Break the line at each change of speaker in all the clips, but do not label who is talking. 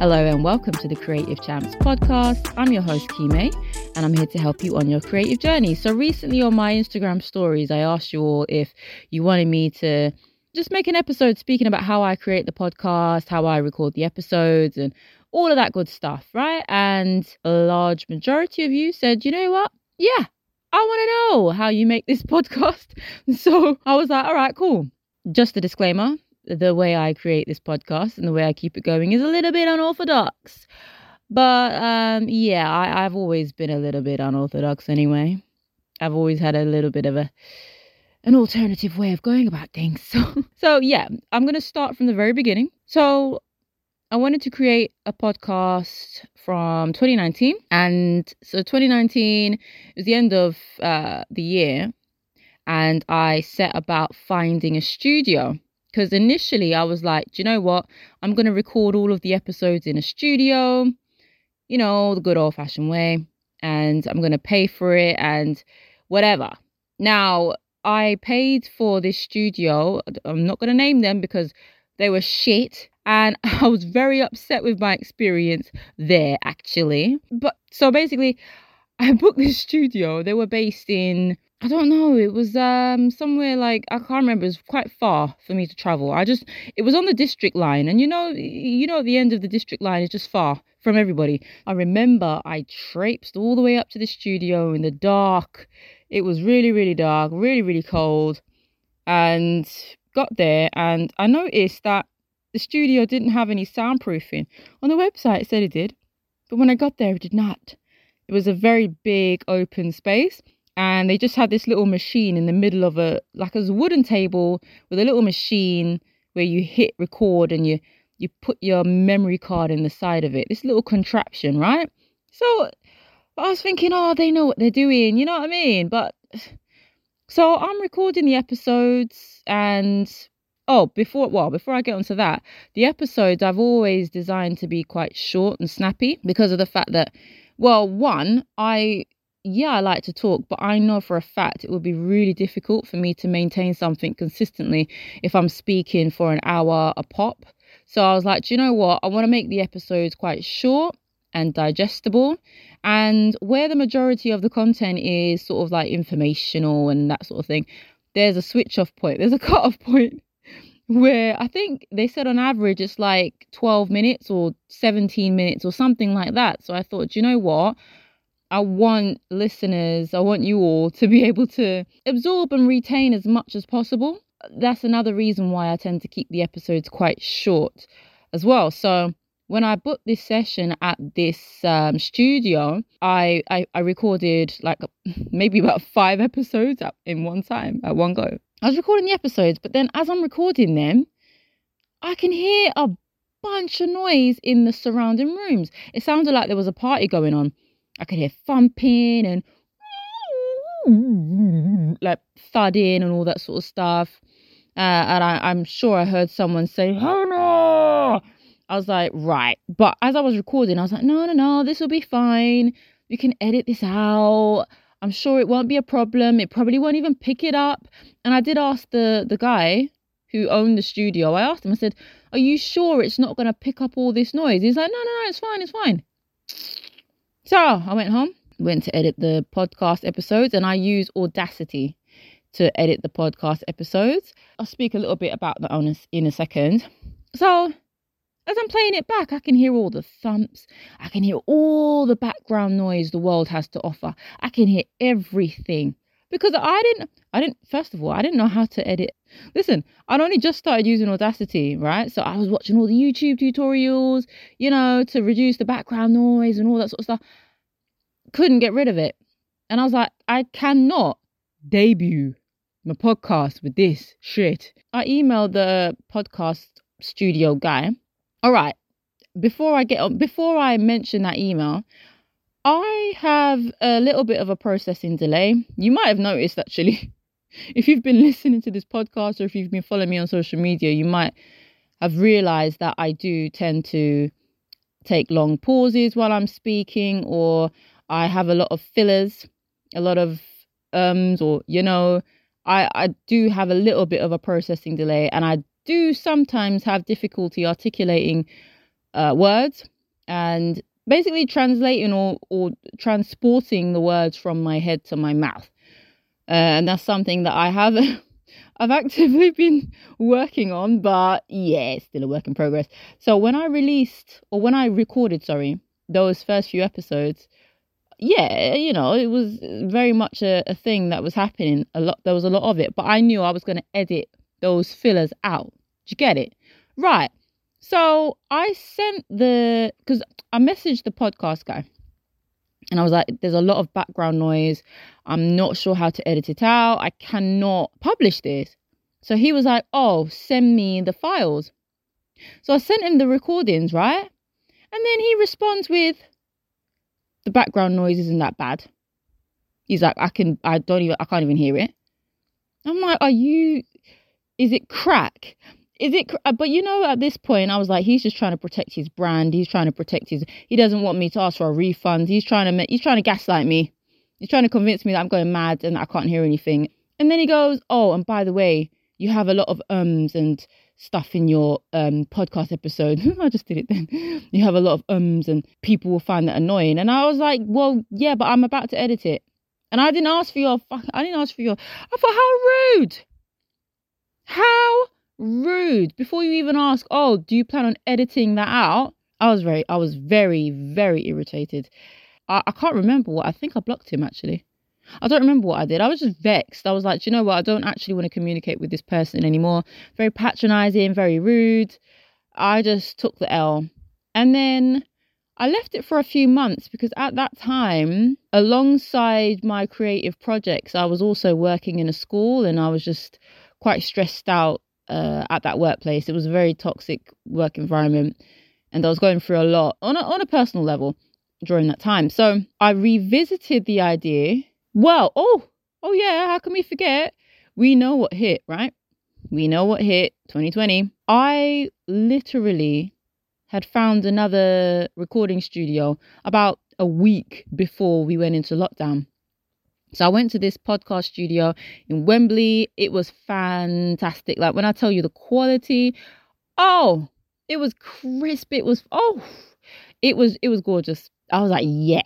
Hello and welcome to the Creative Champs podcast. I'm your host, Kime, and I'm here to help you on your creative journey. So, recently on my Instagram stories, I asked you all if you wanted me to just make an episode speaking about how I create the podcast, how I record the episodes, and all of that good stuff, right? And a large majority of you said, you know what? Yeah, I want to know how you make this podcast. So I was like, all right, cool. Just a disclaimer the way I create this podcast and the way I keep it going is a little bit unorthodox. But um, yeah, I, I've always been a little bit unorthodox anyway. I've always had a little bit of a an alternative way of going about things. So so yeah, I'm gonna start from the very beginning. So I wanted to create a podcast from 2019, and so 2019 was the end of uh, the year, and I set about finding a studio because initially I was like, do you know what? I'm going to record all of the episodes in a studio, you know, the good old fashioned way, and I'm going to pay for it and whatever. Now, I paid for this studio. I'm not going to name them because they were shit. And I was very upset with my experience there, actually. But so basically, I booked this studio. They were based in I don't know. It was um somewhere like I can't remember. It was quite far for me to travel. I just it was on the district line, and you know, you know, at the end of the district line is just far from everybody. I remember I traipsed all the way up to the studio in the dark. It was really, really dark, really, really cold, and got there, and I noticed that the studio didn't have any soundproofing. On the website, it said it did, but when I got there, it did not. It was a very big open space and they just had this little machine in the middle of a like a wooden table with a little machine where you hit record and you you put your memory card in the side of it. This little contraption right? So i was thinking oh they know what they're doing you know what i mean? But so i'm recording the episodes and oh before well before i get onto that the episodes i've always designed to be quite short and snappy because of the fact that well one i yeah, I like to talk, but I know for a fact it would be really difficult for me to maintain something consistently if I'm speaking for an hour a pop. So I was like, do you know what? I want to make the episodes quite short and digestible. And where the majority of the content is sort of like informational and that sort of thing, there's a switch off point, there's a cut off point where I think they said on average it's like 12 minutes or 17 minutes or something like that. So I thought, do you know what? I want listeners, I want you all to be able to absorb and retain as much as possible. That's another reason why I tend to keep the episodes quite short as well. So when I booked this session at this um, studio, I, I, I recorded like maybe about five episodes in one time at one go. I was recording the episodes, but then as I'm recording them, I can hear a bunch of noise in the surrounding rooms. It sounded like there was a party going on. I could hear thumping and like thudding and all that sort of stuff. Uh, and I, am sure I heard someone say, Hannah! I was like, right. But as I was recording, I was like, no, no, no, this will be fine. You can edit this out. I'm sure it won't be a problem. It probably won't even pick it up. And I did ask the, the guy who owned the studio, I asked him, I said, Are you sure it's not going to pick up all this noise? He's like, No, no, no, it's fine, it's fine. So I went home, went to edit the podcast episodes, and I use Audacity to edit the podcast episodes. I'll speak a little bit about that in a second. So as I'm playing it back, I can hear all the thumps. I can hear all the background noise the world has to offer. I can hear everything because I didn't, I didn't, first of all, I didn't know how to edit. Listen, I'd only just started using Audacity, right? So I was watching all the YouTube tutorials, you know, to reduce the background noise and all that sort of stuff. Couldn't get rid of it. And I was like, I cannot debut my podcast with this shit. I emailed the podcast studio guy. All right, before I get on, before I mention that email, I have a little bit of a processing delay. You might have noticed actually, if you've been listening to this podcast or if you've been following me on social media, you might have realized that I do tend to take long pauses while I'm speaking, or I have a lot of fillers, a lot of ums, or you know, I, I do have a little bit of a processing delay, and I do sometimes have difficulty articulating uh, words and basically translating or, or transporting the words from my head to my mouth. Uh, and that's something that I have I've actively been working on, but yeah, it's still a work in progress. So when I released or when I recorded, sorry, those first few episodes, yeah, you know, it was very much a, a thing that was happening. A lot there was a lot of it, but I knew I was gonna edit those fillers out. Did you get it? Right. So I sent the because I messaged the podcast guy and I was like, there's a lot of background noise. I'm not sure how to edit it out. I cannot publish this. So he was like, oh, send me the files. So I sent him the recordings, right? And then he responds with, the background noise isn't that bad. He's like, I can, I don't even, I can't even hear it. I'm like, are you, is it crack? Is it uh, but you know at this point i was like he's just trying to protect his brand. He's trying to protect his he doesn't want me to ask for a refund. He's trying to he's trying to gaslight me. He's trying to convince me that i'm going mad and i can't hear anything. And then he goes oh and by the way you have a lot of ums and stuff in your um podcast episode i just did it then. You have a lot of ums and people will find that annoying. And i was like well yeah but i'm about to edit it. And i didn't ask for your i didn't ask for your i thought how rude. How rude. Before you even ask oh do you plan on editing that out? I was very i was very very irritated. I, I can't remember what i think i blocked him actually. I don't remember what i did. I was just vexed. I was like you know what? I don't actually want to communicate with this person anymore. Very patronizing very rude. I just took the l. And then I left it for a few months because at that time, alongside my creative projects, I was also working in a school and I was just quite stressed out uh, at that workplace. It was a very toxic work environment, and I was going through a lot on a, on a personal level during that time. So I revisited the idea. Well, oh, oh yeah, how can we forget? We know what hit, right? We know what hit 2020. I literally had found another recording studio about a week before we went into lockdown. So I went to this podcast studio in Wembley. It was fantastic. Like when I tell you the quality, oh, it was crisp. It was oh, it was it was gorgeous. I was like, yeah,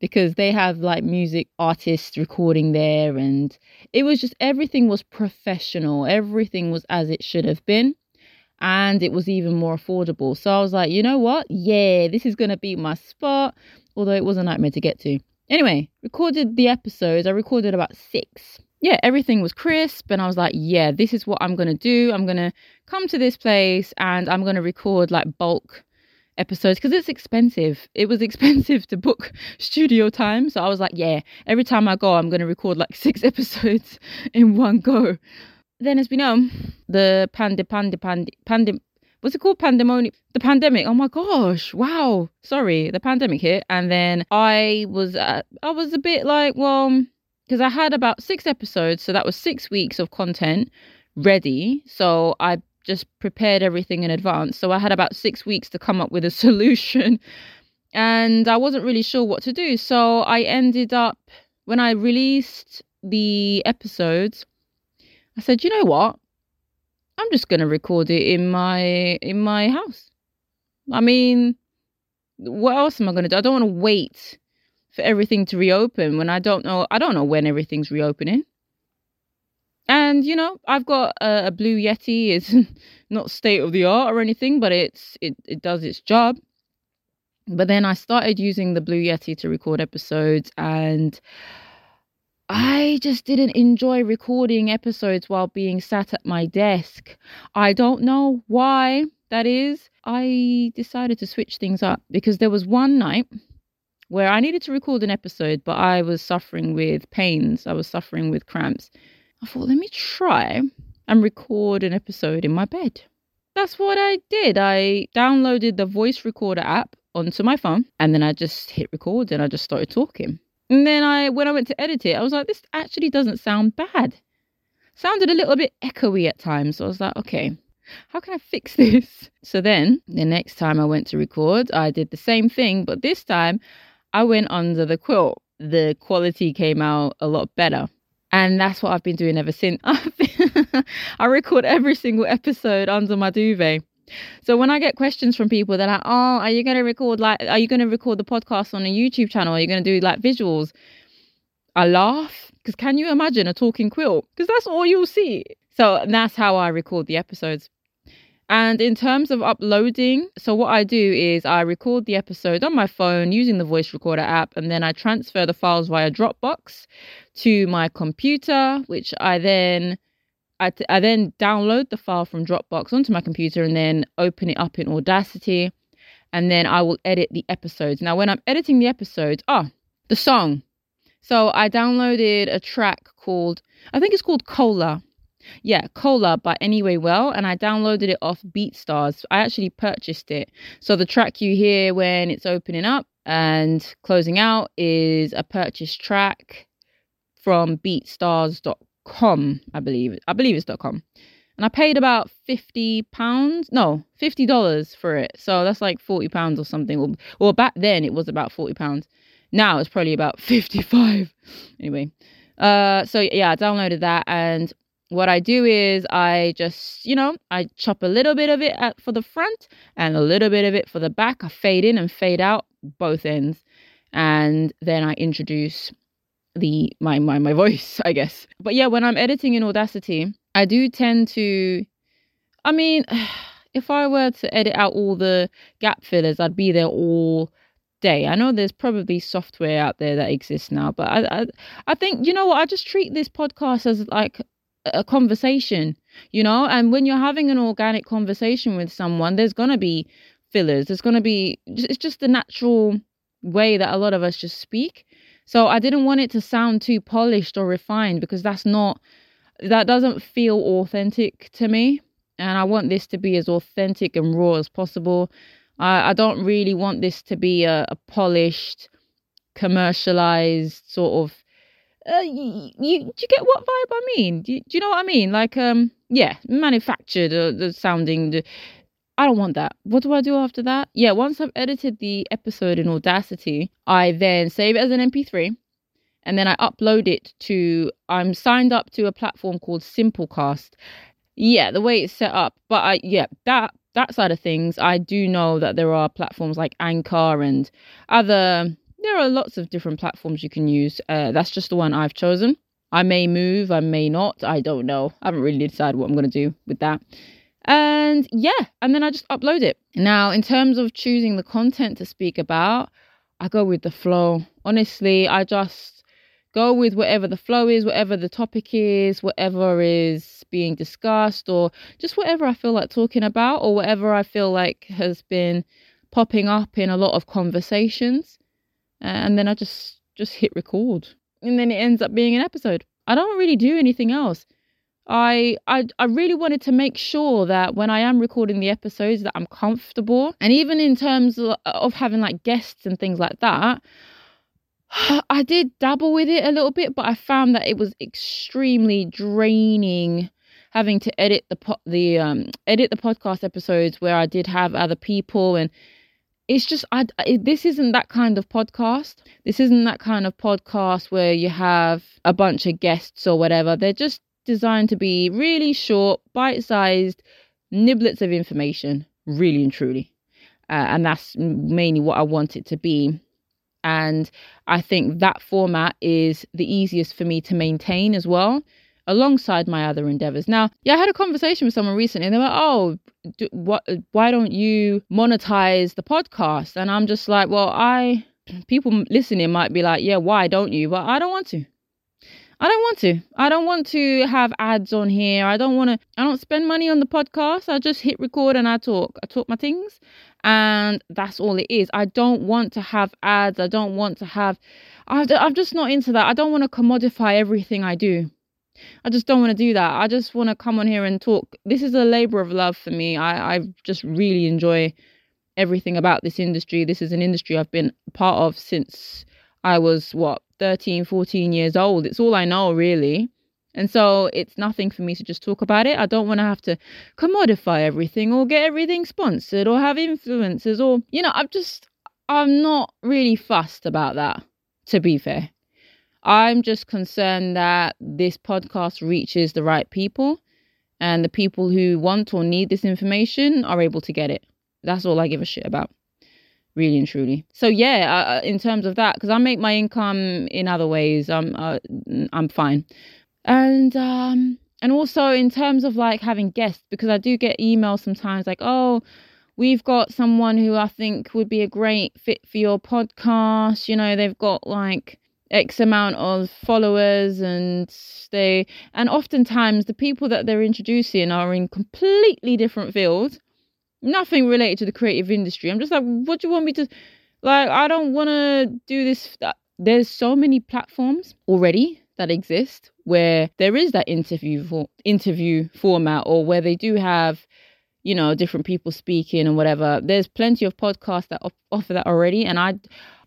because they have like music artists recording there and it was just everything was professional. Everything was as it should have been. And it was even more affordable. So I was like, you know what? Yeah, this is going to be my spot. Although it was a nightmare to get to. Anyway, recorded the episodes. I recorded about six. Yeah, everything was crisp, and I was like, yeah, this is what I'm going to do. I'm going to come to this place and I'm going to record like bulk episodes because it's expensive. It was expensive to book studio time. So I was like, yeah, every time I go, I'm going to record like six episodes in one go. Then, as we know, the pandi pandi pandi pandi what's it called? Pandemonium. The pandemic. Oh my gosh. Wow. Sorry. The pandemic hit. And then I was, uh, I was a bit like, well, because I had about six episodes. So that was six weeks of content ready. So I just prepared everything in advance. So I had about six weeks to come up with a solution. And I wasn't really sure what to do. So I ended up, when I released the episodes, I said, you know what? I'm just to record it in my in my house. I mean, what else am I to do? I don't want to wait for everything to reopen when I don't know I don't know when everything's reopening. And you know, I've got a, a Blue Yeti. It's not state of the art or anything, but it's it it does its job. But then I started using the Blue Yeti to record episodes and I just didn't enjoy recording episodes while being sat at my desk. I don't know why that is. I decided to switch things up because there was one night where I needed to record an episode, but I was suffering with pains. I was suffering with cramps. I thought, let me try and record an episode in my bed. That's what I did. I downloaded the voice recorder app onto my phone and then I just hit record and I just started talking. And then I, when I went to edit it, I was like, this actually doesn't sound bad. Sounded a little bit echoey at times. So I was like, okay, how can I fix this? So then the next time I went to record, I did the same thing, but this time I went under the quilt. The quality came out a lot better. And that's what I've been doing ever since. I record every single episode under my duvet. So when I get questions from people, they're like, "Oh, are you going to record like? Are you going to record the podcast on a YouTube channel? Are you going to do like visuals?" I laugh because can you imagine a talking quilt? Because that's all you'll see. So that's how I record the episodes. And in terms of uploading, so what I do is I record the episode on my phone using the voice recorder app, and then I transfer the files via Dropbox to my computer, which I then I, t- I then download the file from Dropbox onto my computer and then open it up in Audacity, and then I will edit the episodes. Now, when I'm editing the episodes, oh, the song. So I downloaded a track called I think it's called Cola yeah, Cola by Anyway Well, and I downloaded it off BeatStars. I actually purchased it. So the track you hear when it's opening up and closing out is a purchased track from beatstars.com, I believe. I believe it's .com. And I paid about 50 pounds, no, $50 for it. So that's like 40 pounds or something. Well, well, back then it was about 40 pounds. Now it's probably about 55. Anyway, uh, so yeah, I downloaded that and what I do is I just, you know, I chop a little bit of it at, for the front and a little bit of it for the back. I fade in and fade out both ends. And then I introduce the my my my voice, I guess. But yeah, when I'm editing in Audacity, I do tend to I mean, if I were to edit out all the gap fillers, I'd be there all day. I know there's probably software out there that exists now, but I, I I think you know what? I just treat this podcast as like a conversation, you know? And when you're having an organic conversation with someone, there's going to be fillers. There's going to be, it's just the natural way that a lot of us just speak. So I didn't want it to sound too polished or refined because that's not, that doesn't feel authentic to me. And I want this to be as authentic and raw as possible. I, I don't really want this to be a, a polished, commercialized sort of uh, you, you, do you get what vibe I mean? Do you, do you know what I mean? Like, um, yeah, manufactured, uh, the sounding. The, I don't want that. What do I do after that? Yeah, once I've edited the episode in Audacity, I then save it as an MP3 and then I upload it to. I'm signed up to a platform called Simplecast. Yeah, the way it's set up, but I yeah that that side of things, I do know that there are platforms like Anchor and other there are lots of different platforms you can use. Uh, that's just the one I've chosen. I may move, I may not. I don't know. I haven't really decided what I'm going to do with that. And yeah, and then I just upload it. Now, in terms of choosing the content to speak about, I go with the flow. Honestly, I just go with whatever the flow is, whatever the topic is, whatever is being discussed, or just whatever I feel like talking about, or whatever I feel like has been popping up in a lot of conversations and then I just just hit record, and then it ends up being an episode. I don't really do anything else. I, I I really wanted to make sure that when I am recording the episodes that I'm comfortable and even in terms of, of having like guests and things like that I did dabble with it a little bit but I found that it was extremely draining having to edit the po- the um edit the podcast episodes where I did have other people and it's just I it, this isn't that kind of podcast. This isn't that kind of podcast where you have a bunch of guests or whatever. They're just designed to be really short, bite-sized niblets of information, really and truly. Uh, and that's mainly what I want it to be. And I think that format is the easiest for me to maintain as well alongside my other endeavors. Now, yeah, I had a conversation with someone recently and they were, oh, do, what, why don't you monetize the podcast? And I'm just like, well, I, people listening might be like, yeah, why don't you? But I don't want to. I don't want to. I don't want to have ads on here. I don't want to. I don't spend money on the podcast. I just hit record and I talk. I talk my things, and that's all it is. I don't want to have ads. I don't want to have. I'm just not into that. I don't want to commodify everything I do. I just don't want to do that. I just want to come on here and talk. This is a labor of love for me. I, I just really enjoy everything about this industry. This is an industry I've been part of since I was, what, 13, 14 years old. It's all I know, really. And so it's nothing for me to just talk about it. I don't want to have to commodify everything or get everything sponsored or have influencers or, you know, I'm just, I'm not really fussed about that, to be fair. I'm just concerned that this podcast reaches the right people and the people who want or need this information are able to get it. That's all I give a shit about, really and truly. So yeah, uh, in terms of that, because I make my income in other ways, I'm uh, I'm fine, and um and also in terms of like having guests, because I do get emails sometimes like, oh, we've got someone who I think would be a great fit for your podcast. You know, they've got like X amount of followers and they and oftentimes the people that they're introducing are in completely different fields nothing related to the creative industry. I'm just like what do you want me to like i don't want to do this there's so many platforms already that exist where there is that interview for interview format or where they do have you know different people speaking and whatever. There's plenty of podcasts that offer that already and i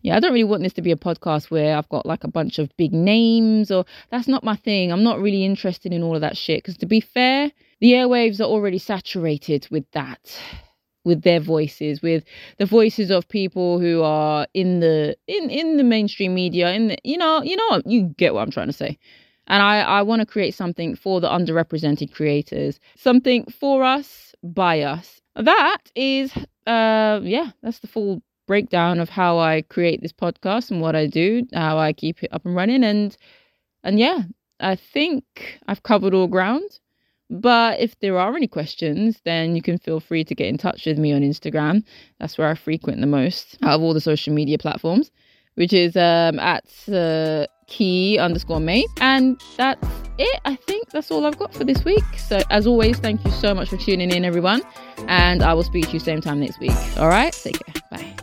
yeah, I don't really want this to be a podcast where I've got like a bunch of big names or that's not my thing. I'm not really interested in all of that shit because to be fair, the airwaves are already saturated with that with their voices with the voices of people who are in the in in the mainstream media in the you know you know you get what I'm trying to say. And I I want to create something for the underrepresented creators something for us by us that is uh yeah that's the full breakdown of how I create this podcast and what I do, how I keep it up and running, and and yeah, I think I've covered all ground. But if there are any questions, then you can feel free to get in touch with me on Instagram. That's where I frequent the most out of all the social media platforms, which is um, at uh, key underscore May. And that's it. I think that's all I've got for this week. So, as always, thank you so much for tuning in, everyone. And I will speak to you same time next week. All right, take care. Bye.